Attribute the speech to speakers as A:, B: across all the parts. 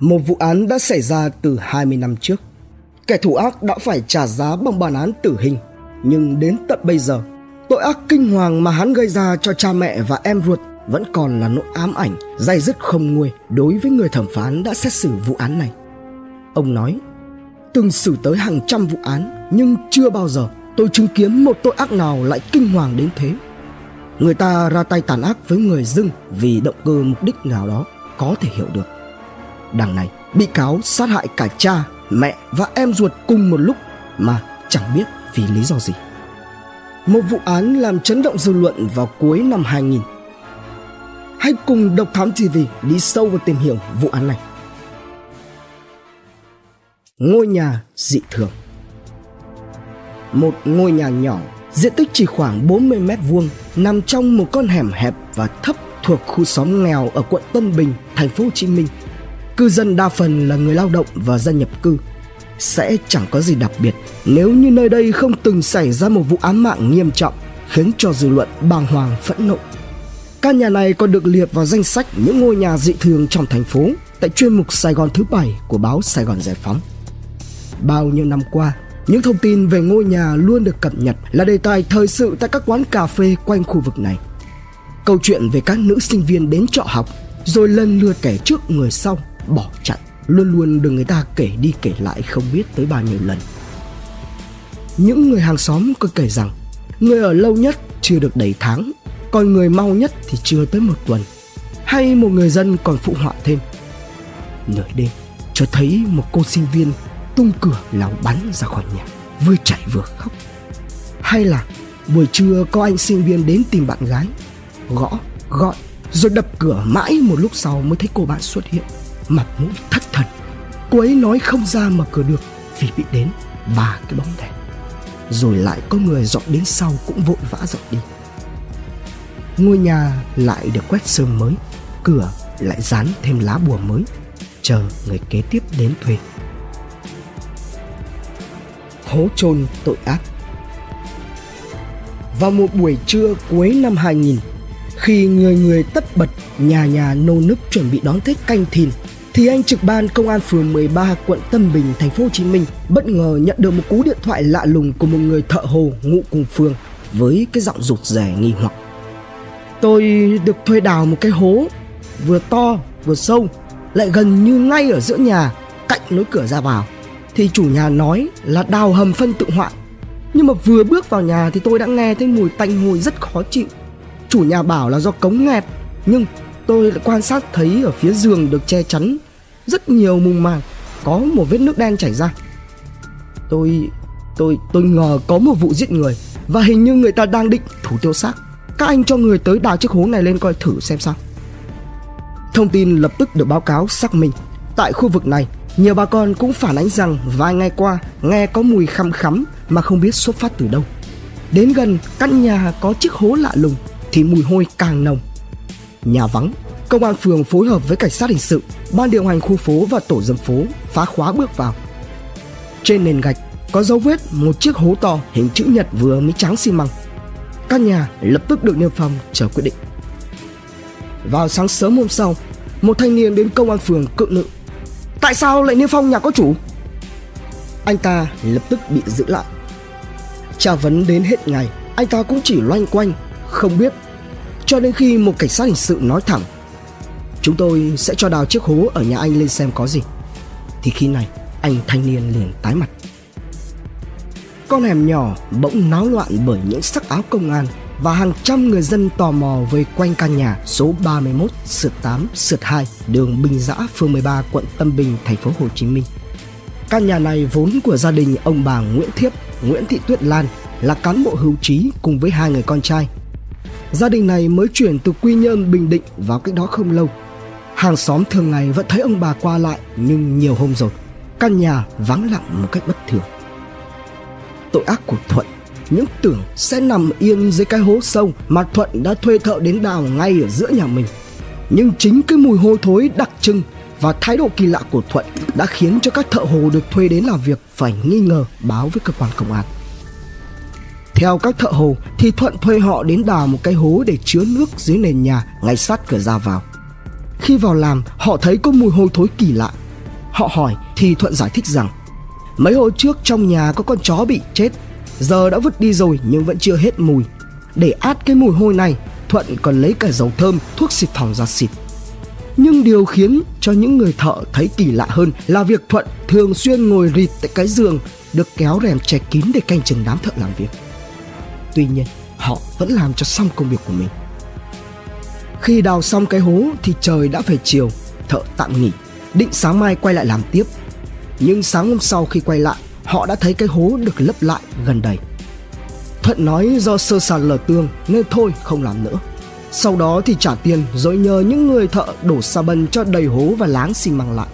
A: Một vụ án đã xảy ra từ 20 năm trước. Kẻ thủ ác đã phải trả giá bằng bản án tử hình, nhưng đến tận bây giờ, tội ác kinh hoàng mà hắn gây ra cho cha mẹ và em ruột vẫn còn là nỗi ám ảnh dai dứt không nguôi đối với người thẩm phán đã xét xử vụ án này. Ông nói, từng xử tới hàng trăm vụ án nhưng chưa bao giờ tôi chứng kiến một tội ác nào lại kinh hoàng đến thế. Người ta ra tay tàn ác với người dưng vì động cơ mục đích nào đó có thể hiểu được. Đằng này, bị cáo sát hại cả cha, mẹ và em ruột cùng một lúc mà chẳng biết vì lý do gì. Một vụ án làm chấn động dư luận vào cuối năm 2000. Hãy cùng Độc Thám TV đi sâu vào tìm hiểu vụ án này. Ngôi nhà dị thường Một ngôi nhà nhỏ, diện tích chỉ khoảng 40 mét vuông, nằm trong một con hẻm hẹp và thấp thuộc khu xóm nghèo ở quận Tân Bình, thành phố Hồ Chí Minh. Cư dân đa phần là người lao động và dân nhập cư. Sẽ chẳng có gì đặc biệt nếu như nơi đây không từng xảy ra một vụ án mạng nghiêm trọng khiến cho dư luận bàng hoàng phẫn nộ. Căn nhà này còn được liệt vào danh sách những ngôi nhà dị thường trong thành phố tại chuyên mục Sài Gòn thứ bảy của báo Sài Gòn Giải phóng. Bao nhiêu năm qua, những thông tin về ngôi nhà luôn được cập nhật là đề tài thời sự tại các quán cà phê quanh khu vực này. Câu chuyện về các nữ sinh viên đến trọ học rồi lần lượt kẻ trước người sau bỏ chạy luôn luôn được người ta kể đi kể lại không biết tới bao nhiêu lần. Những người hàng xóm có kể rằng người ở lâu nhất chưa được đầy tháng, còn người mau nhất thì chưa tới một tuần. Hay một người dân còn phụ họa thêm. Nửa đêm, cho thấy một cô sinh viên tung cửa lao bắn ra khỏi nhà, vừa chạy vừa khóc. Hay là buổi trưa có anh sinh viên đến tìm bạn gái, gõ, gọi, rồi đập cửa mãi một lúc sau mới thấy cô bạn xuất hiện mặt mũi thất thần. Cô ấy nói không ra mở cửa được vì bị đến ba cái bóng đèn. Rồi lại có người dọn đến sau cũng vội vã dọn đi. Ngôi nhà lại được quét sơn mới, cửa lại dán thêm lá bùa mới, chờ người kế tiếp đến thuê. Hố chôn tội ác. Vào một buổi trưa cuối năm 2000 khi người người tất bật, nhà nhà nô nức chuẩn bị đón Tết canh thìn thì anh trực ban công an phường 13 quận Tân Bình, thành phố Hồ Chí Minh bất ngờ nhận được một cú điện thoại lạ lùng của một người thợ hồ ngụ cùng phường với cái giọng rụt rè nghi hoặc. Tôi được thuê đào một cái hố, vừa to, vừa sâu, lại gần như ngay ở giữa nhà, cạnh lối cửa ra vào. Thì chủ nhà nói là đào hầm phân tự hoại. Nhưng mà vừa bước vào nhà thì tôi đã nghe thấy mùi tanh hôi rất khó chịu. Chủ nhà bảo là do cống nghẹt, nhưng tôi lại quan sát thấy ở phía giường được che chắn rất nhiều mùng màng, có một vết nước đen chảy ra. Tôi tôi tôi ngờ có một vụ giết người, và hình như người ta đang định thủ tiêu xác. Các anh cho người tới đào chiếc hố này lên coi thử xem sao. Thông tin lập tức được báo cáo xác minh. Tại khu vực này, nhiều bà con cũng phản ánh rằng vài ngày qua nghe có mùi khăm khắm mà không biết xuất phát từ đâu. Đến gần, căn nhà có chiếc hố lạ lùng thì mùi hôi càng nồng. Nhà vắng công an phường phối hợp với cảnh sát hình sự, ban điều hành khu phố và tổ dân phố phá khóa bước vào. Trên nền gạch có dấu vết một chiếc hố to hình chữ nhật vừa mới tráng xi măng. Căn nhà lập tức được niêm phong chờ quyết định. Vào sáng sớm hôm sau, một thanh niên đến công an phường cự nữ. Tại sao lại niêm phong nhà có chủ? Anh ta lập tức bị giữ lại. Tra vấn đến hết ngày, anh ta cũng chỉ loanh quanh, không biết. Cho đến khi một cảnh sát hình sự nói thẳng chúng tôi sẽ cho đào chiếc hố ở nhà anh lên xem có gì thì khi này anh thanh niên liền tái mặt con hẻm nhỏ bỗng náo loạn bởi những sắc áo công an và hàng trăm người dân tò mò vây quanh căn nhà số 31 sượt 8 sượt 2 đường Bình Giã phường 13 quận Tân Bình thành phố Hồ Chí Minh. Căn nhà này vốn của gia đình ông bà Nguyễn Thiếp, Nguyễn Thị Tuyết Lan là cán bộ hưu trí cùng với hai người con trai Gia đình này mới chuyển từ Quy Nhơn, Bình Định vào cách đó không lâu. Hàng xóm thường ngày vẫn thấy ông bà qua lại nhưng nhiều hôm rồi, căn nhà vắng lặng một cách bất thường. Tội ác của Thuận những tưởng sẽ nằm yên dưới cái hố sâu mà Thuận đã thuê thợ đến đào ngay ở giữa nhà mình. Nhưng chính cái mùi hôi thối đặc trưng và thái độ kỳ lạ của Thuận đã khiến cho các thợ hồ được thuê đến làm việc phải nghi ngờ báo với cơ quan công an. Theo các thợ hồ thì Thuận thuê họ đến đào một cái hố để chứa nước dưới nền nhà ngay sát cửa ra vào. Khi vào làm, họ thấy có mùi hôi thối kỳ lạ, Họ hỏi thì Thuận giải thích rằng Mấy hôm trước trong nhà có con chó bị chết Giờ đã vứt đi rồi nhưng vẫn chưa hết mùi Để át cái mùi hôi này Thuận còn lấy cả dầu thơm, thuốc xịt phòng ra xịt nhưng điều khiến cho những người thợ thấy kỳ lạ hơn là việc Thuận thường xuyên ngồi rịt tại cái giường được kéo rèm che kín để canh chừng đám thợ làm việc. Tuy nhiên, họ vẫn làm cho xong công việc của mình. Khi đào xong cái hố thì trời đã về chiều, thợ tạm nghỉ, định sáng mai quay lại làm tiếp. Nhưng sáng hôm sau khi quay lại, họ đã thấy cái hố được lấp lại gần đầy. Thuận nói do sơ sạt lở tường nên thôi không làm nữa. Sau đó thì trả tiền rồi nhờ những người thợ đổ xà bân cho đầy hố và láng xi măng lại.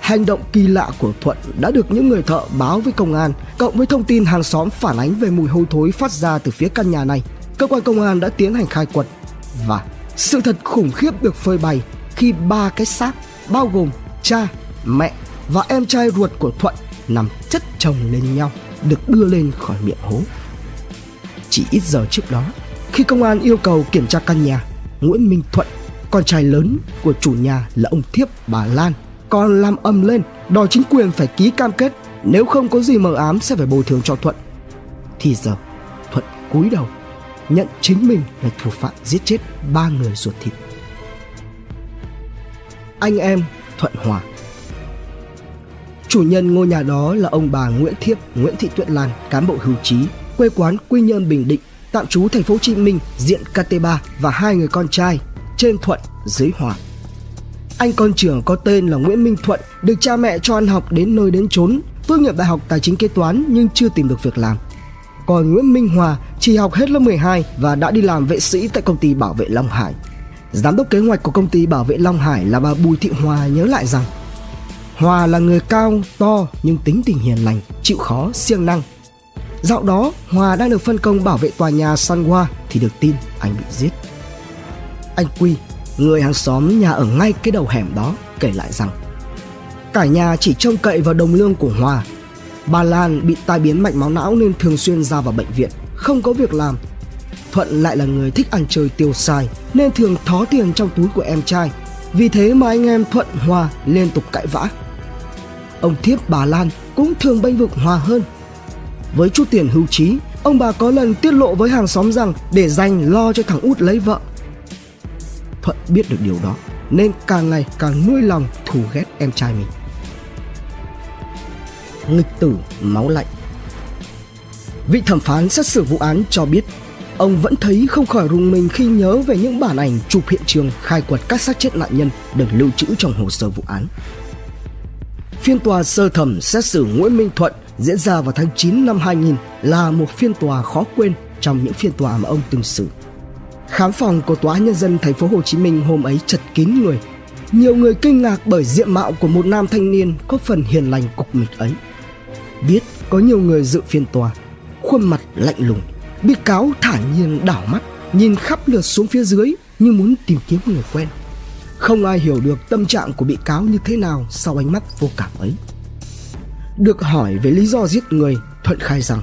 A: Hành động kỳ lạ của Thuận đã được những người thợ báo với công an, cộng với thông tin hàng xóm phản ánh về mùi hôi thối phát ra từ phía căn nhà này. Cơ quan công an đã tiến hành khai quật và sự thật khủng khiếp được phơi bày khi ba cái xác bao gồm cha, mẹ và em trai ruột của Thuận nằm chất chồng lên nhau được đưa lên khỏi miệng hố. Chỉ ít giờ trước đó, khi công an yêu cầu kiểm tra căn nhà, Nguyễn Minh Thuận, con trai lớn của chủ nhà là ông Thiếp bà Lan, còn làm âm lên đòi chính quyền phải ký cam kết nếu không có gì mờ ám sẽ phải bồi thường cho Thuận. Thì giờ Thuận cúi đầu nhận chính mình là thủ phạm giết chết ba người ruột thịt. Anh em Thuận Hòa Chủ nhân ngôi nhà đó là ông bà Nguyễn Thiếp, Nguyễn Thị Tuyết Lan, cán bộ hưu trí, quê quán Quy Nhơn Bình Định, tạm trú thành phố Hồ Chí Minh, diện KT3 và hai người con trai, trên Thuận, dưới Hòa. Anh con trưởng có tên là Nguyễn Minh Thuận, được cha mẹ cho ăn học đến nơi đến chốn, tốt nghiệp đại học tài chính kế toán nhưng chưa tìm được việc làm. Còn Nguyễn Minh Hòa chỉ học hết lớp 12 và đã đi làm vệ sĩ tại công ty bảo vệ Long Hải. Giám đốc kế hoạch của công ty bảo vệ Long Hải là bà Bùi Thị Hòa nhớ lại rằng Hòa là người cao, to nhưng tính tình hiền lành, chịu khó, siêng năng, Dạo đó, Hòa đang được phân công bảo vệ tòa nhà Sun Hoa thì được tin anh bị giết. Anh Quy, người hàng xóm nhà ở ngay cái đầu hẻm đó, kể lại rằng cả nhà chỉ trông cậy vào đồng lương của Hòa. Bà Lan bị tai biến mạch máu não nên thường xuyên ra vào bệnh viện, không có việc làm. Thuận lại là người thích ăn chơi tiêu xài nên thường thó tiền trong túi của em trai. Vì thế mà anh em Thuận Hòa liên tục cãi vã. Ông thiếp bà Lan cũng thường bênh vực Hòa hơn với chút tiền hưu trí, ông bà có lần tiết lộ với hàng xóm rằng để dành lo cho thằng út lấy vợ. Thuận biết được điều đó nên càng ngày càng nuôi lòng thù ghét em trai mình. Nghịch tử máu lạnh Vị thẩm phán xét xử vụ án cho biết, Ông vẫn thấy không khỏi rùng mình khi nhớ về những bản ảnh chụp hiện trường khai quật các xác chết nạn nhân được lưu trữ trong hồ sơ vụ án. Phiên tòa sơ thẩm xét xử Nguyễn Minh Thuận diễn ra vào tháng 9 năm 2000 là một phiên tòa khó quên trong những phiên tòa mà ông từng xử. Khám phòng của Tòa Nhân dân thành phố Hồ Chí Minh hôm ấy chật kín người. Nhiều người kinh ngạc bởi diện mạo của một nam thanh niên có phần hiền lành cục mịch ấy. Biết có nhiều người dự phiên tòa, khuôn mặt lạnh lùng, bị cáo thản nhiên đảo mắt, nhìn khắp lượt xuống phía dưới như muốn tìm kiếm người quen. Không ai hiểu được tâm trạng của bị cáo như thế nào sau ánh mắt vô cảm ấy. Được hỏi về lý do giết người, Thuận khai rằng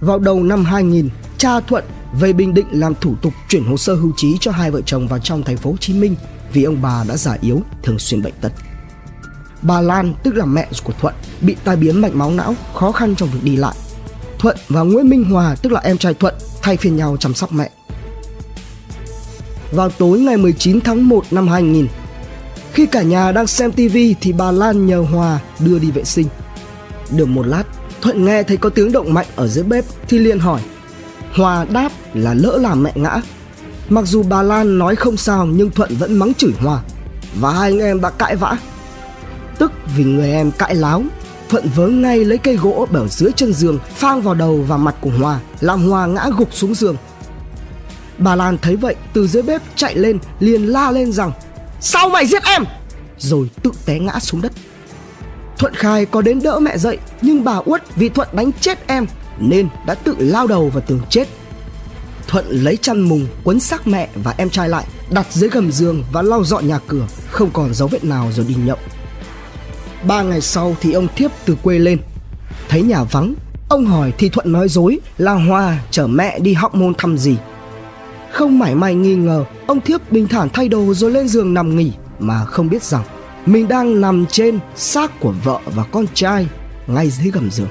A: vào đầu năm 2000, cha Thuận về Bình Định làm thủ tục chuyển hồ sơ hưu trí cho hai vợ chồng vào trong thành phố Hồ Chí Minh vì ông bà đã già yếu, thường xuyên bệnh tật. Bà Lan, tức là mẹ của Thuận, bị tai biến mạch máu não, khó khăn trong việc đi lại. Thuận và Nguyễn Minh Hòa, tức là em trai Thuận, thay phiên nhau chăm sóc mẹ. Vào tối ngày 19 tháng 1 năm 2000, khi cả nhà đang xem TV thì bà Lan nhờ Hòa đưa đi vệ sinh. Được một lát, Thuận nghe thấy có tiếng động mạnh ở dưới bếp thì liền hỏi. Hòa đáp là lỡ làm mẹ ngã. Mặc dù bà Lan nói không sao nhưng Thuận vẫn mắng chửi Hòa và hai anh em đã cãi vã. Vì người em cãi láo, Thuận vớ ngay lấy cây gỗ ở dưới chân giường phang vào đầu và mặt của Hòa làm Hòa ngã gục xuống giường. Bà Lan thấy vậy từ dưới bếp chạy lên liền la lên rằng Sao mày giết em Rồi tự té ngã xuống đất Thuận khai có đến đỡ mẹ dậy nhưng bà uất vì Thuận đánh chết em nên đã tự lao đầu vào tường chết. Thuận lấy chăn mùng quấn xác mẹ và em trai lại đặt dưới gầm giường và lau dọn nhà cửa không còn dấu vết nào rồi đi nhậu. Ba ngày sau thì ông thiếp từ quê lên thấy nhà vắng ông hỏi thì Thuận nói dối là Hoa chở mẹ đi học môn thăm gì. Không mảy may nghi ngờ ông thiếp bình thản thay đồ rồi lên giường nằm nghỉ mà không biết rằng mình đang nằm trên xác của vợ và con trai ngay dưới gầm giường.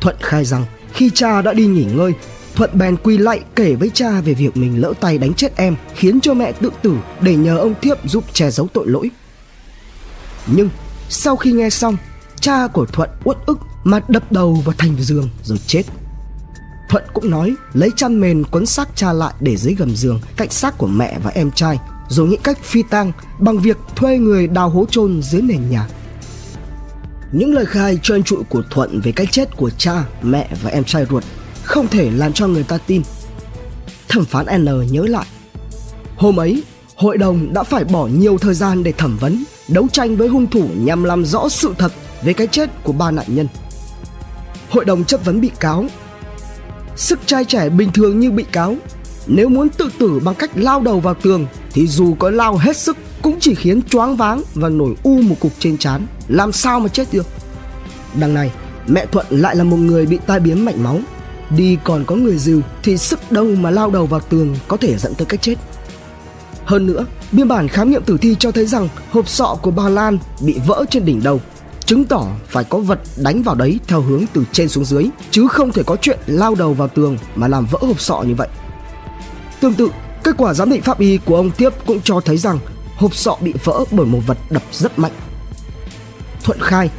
A: Thuận khai rằng khi cha đã đi nghỉ ngơi, Thuận bèn quỳ lạy kể với cha về việc mình lỡ tay đánh chết em khiến cho mẹ tự tử để nhờ ông thiếp giúp che giấu tội lỗi. Nhưng sau khi nghe xong, cha của Thuận uất ức mà đập đầu vào thành giường rồi chết. Thuận cũng nói lấy chăn mền quấn xác cha lại để dưới gầm giường cạnh xác của mẹ và em trai rồi nghĩ cách phi tang bằng việc thuê người đào hố chôn dưới nền nhà. Những lời khai trơn trụi của Thuận về cái chết của cha, mẹ và em trai ruột không thể làm cho người ta tin. Thẩm phán N nhớ lại. Hôm ấy, hội đồng đã phải bỏ nhiều thời gian để thẩm vấn, đấu tranh với hung thủ nhằm làm rõ sự thật về cái chết của ba nạn nhân. Hội đồng chất vấn bị cáo. Sức trai trẻ bình thường như bị cáo, nếu muốn tự tử bằng cách lao đầu vào tường thì dù có lao hết sức cũng chỉ khiến choáng váng và nổi u một cục trên trán, làm sao mà chết được. Đằng này, mẹ Thuận lại là một người bị tai biến mạch máu, đi còn có người dìu thì sức đâu mà lao đầu vào tường có thể dẫn tới cái chết. Hơn nữa, biên bản khám nghiệm tử thi cho thấy rằng hộp sọ của bà Lan bị vỡ trên đỉnh đầu, chứng tỏ phải có vật đánh vào đấy theo hướng từ trên xuống dưới, chứ không thể có chuyện lao đầu vào tường mà làm vỡ hộp sọ như vậy. Tương tự, kết quả giám định pháp y của ông Tiếp cũng cho thấy rằng hộp sọ bị vỡ bởi một vật đập rất mạnh. Thuận khai,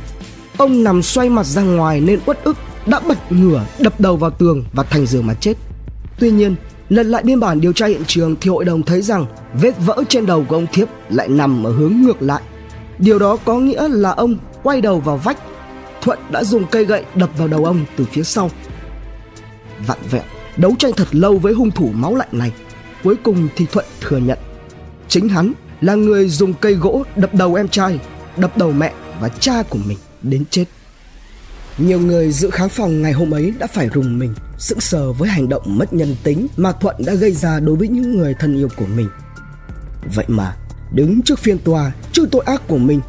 A: ông nằm xoay mặt ra ngoài nên uất ức đã bật ngửa đập đầu vào tường và thành giường mà chết. Tuy nhiên, lần lại biên bản điều tra hiện trường thì hội đồng thấy rằng vết vỡ trên đầu của ông Thiếp lại nằm ở hướng ngược lại. Điều đó có nghĩa là ông quay đầu vào vách. Thuận đã dùng cây gậy đập vào đầu ông từ phía sau. Vặn vẹo, đấu tranh thật lâu với hung thủ máu lạnh này. Cuối cùng thì Thuận thừa nhận chính hắn là người dùng cây gỗ đập đầu em trai, đập đầu mẹ và cha của mình đến chết. Nhiều người giữ kháng phòng ngày hôm ấy đã phải rùng mình, sững sờ với hành động mất nhân tính mà Thuận đã gây ra đối với những người thân yêu của mình. Vậy mà, đứng trước phiên tòa trước tội ác của mình,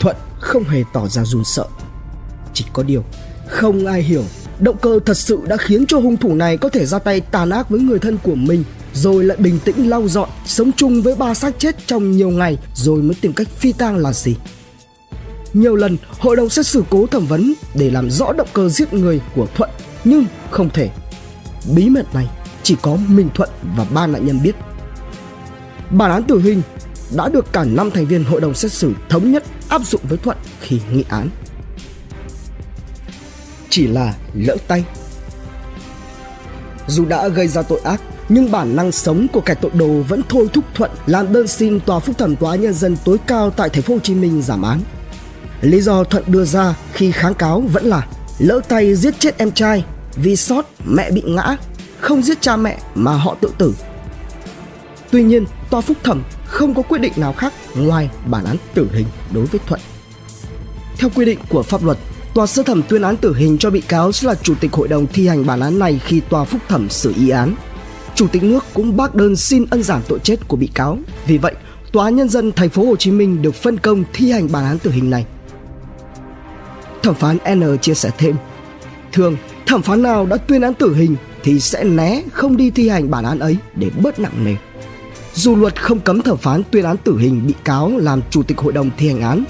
A: Thuận không hề tỏ ra run sợ. Chỉ có điều, không ai hiểu động cơ thật sự đã khiến cho hung thủ này có thể ra tay tàn ác với người thân của mình rồi lại bình tĩnh lau dọn sống chung với ba xác chết trong nhiều ngày rồi mới tìm cách phi tang là gì nhiều lần, hội đồng xét xử cố thẩm vấn để làm rõ động cơ giết người của thuận, nhưng không thể. Bí mật này chỉ có minh thuận và ba nạn nhân biết. Bản án tử hình đã được cả năm thành viên hội đồng xét xử thống nhất áp dụng với thuận khi nghị án. Chỉ là lỡ tay. Dù đã gây ra tội ác, nhưng bản năng sống của kẻ tội đồ vẫn thôi thúc Thuận làm đơn xin tòa phúc thẩm tòa nhân dân tối cao tại thành phố Hồ Chí Minh giảm án. Lý do Thuận đưa ra khi kháng cáo vẫn là lỡ tay giết chết em trai vì sót mẹ bị ngã, không giết cha mẹ mà họ tự tử. Tuy nhiên, tòa phúc thẩm không có quyết định nào khác ngoài bản án tử hình đối với Thuận. Theo quy định của pháp luật, tòa sơ thẩm tuyên án tử hình cho bị cáo sẽ là chủ tịch hội đồng thi hành bản án này khi tòa phúc thẩm xử y án. Chủ tịch nước cũng bác đơn xin ân giảm tội chết của bị cáo. Vì vậy, Tòa án nhân dân thành phố Hồ Chí Minh được phân công thi hành bản án tử hình này. Thẩm phán N chia sẻ thêm, thường thẩm phán nào đã tuyên án tử hình thì sẽ né không đi thi hành bản án ấy để bớt nặng nề. Dù luật không cấm thẩm phán tuyên án tử hình bị cáo làm chủ tịch hội đồng thi hành án,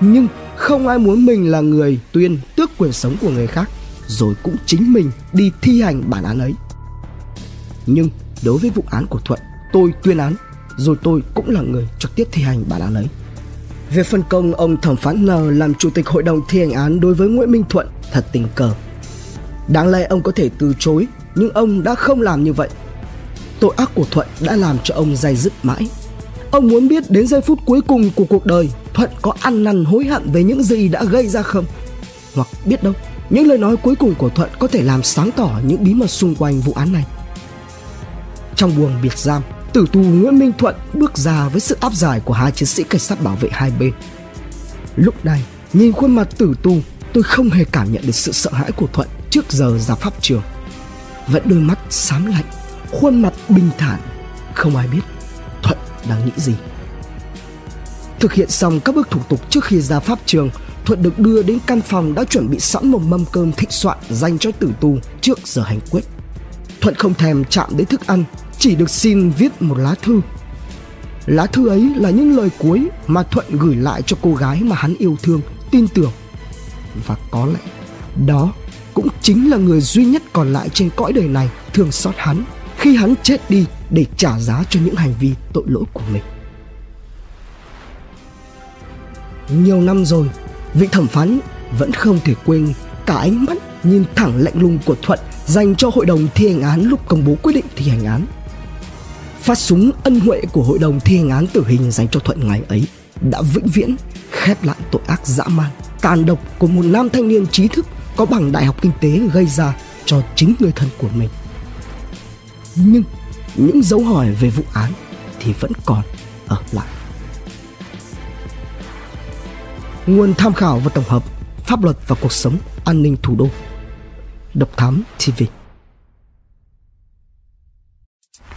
A: nhưng không ai muốn mình là người tuyên tước quyền sống của người khác rồi cũng chính mình đi thi hành bản án ấy. Nhưng đối với vụ án của Thuận, tôi tuyên án, rồi tôi cũng là người trực tiếp thi hành bản án ấy. Về phân công ông thẩm phán N làm chủ tịch hội đồng thi hành án đối với Nguyễn Minh Thuận thật tình cờ. Đáng lẽ ông có thể từ chối, nhưng ông đã không làm như vậy. Tội ác của Thuận đã làm cho ông dày dứt mãi. Ông muốn biết đến giây phút cuối cùng của cuộc đời Thuận có ăn năn hối hận về những gì đã gây ra không? Hoặc biết đâu, những lời nói cuối cùng của Thuận có thể làm sáng tỏ những bí mật xung quanh vụ án này. Trong buồng biệt giam, tử tù Nguyễn Minh Thuận bước ra với sự áp giải của hai chiến sĩ cảnh sát bảo vệ hai bên. Lúc này, nhìn khuôn mặt tử tù, tôi không hề cảm nhận được sự sợ hãi của Thuận trước giờ ra pháp trường. Vẫn đôi mắt xám lạnh, khuôn mặt bình thản, không ai biết Thuận đang nghĩ gì. Thực hiện xong các bước thủ tục trước khi ra pháp trường, Thuận được đưa đến căn phòng đã chuẩn bị sẵn một mâm cơm thịnh soạn dành cho tử tù trước giờ hành quyết. Thuận không thèm chạm đến thức ăn chỉ được xin viết một lá thư. Lá thư ấy là những lời cuối mà Thuận gửi lại cho cô gái mà hắn yêu thương, tin tưởng. Và có lẽ đó cũng chính là người duy nhất còn lại trên cõi đời này thương xót hắn khi hắn chết đi để trả giá cho những hành vi tội lỗi của mình. Nhiều năm rồi, vị thẩm phán vẫn không thể quên cả ánh mắt nhìn thẳng lạnh lùng của Thuận dành cho hội đồng thi hành án lúc công bố quyết định thi hành án. Phát súng ân huệ của hội đồng thi hành án tử hình dành cho Thuận ngày ấy đã vĩnh viễn khép lại tội ác dã man, tàn độc của một nam thanh niên trí thức có bằng đại học kinh tế gây ra cho chính người thân của mình. Nhưng những dấu hỏi về vụ án thì vẫn còn ở lại. Nguồn tham khảo và tổng hợp Pháp luật và cuộc sống an ninh thủ đô Độc Thám TV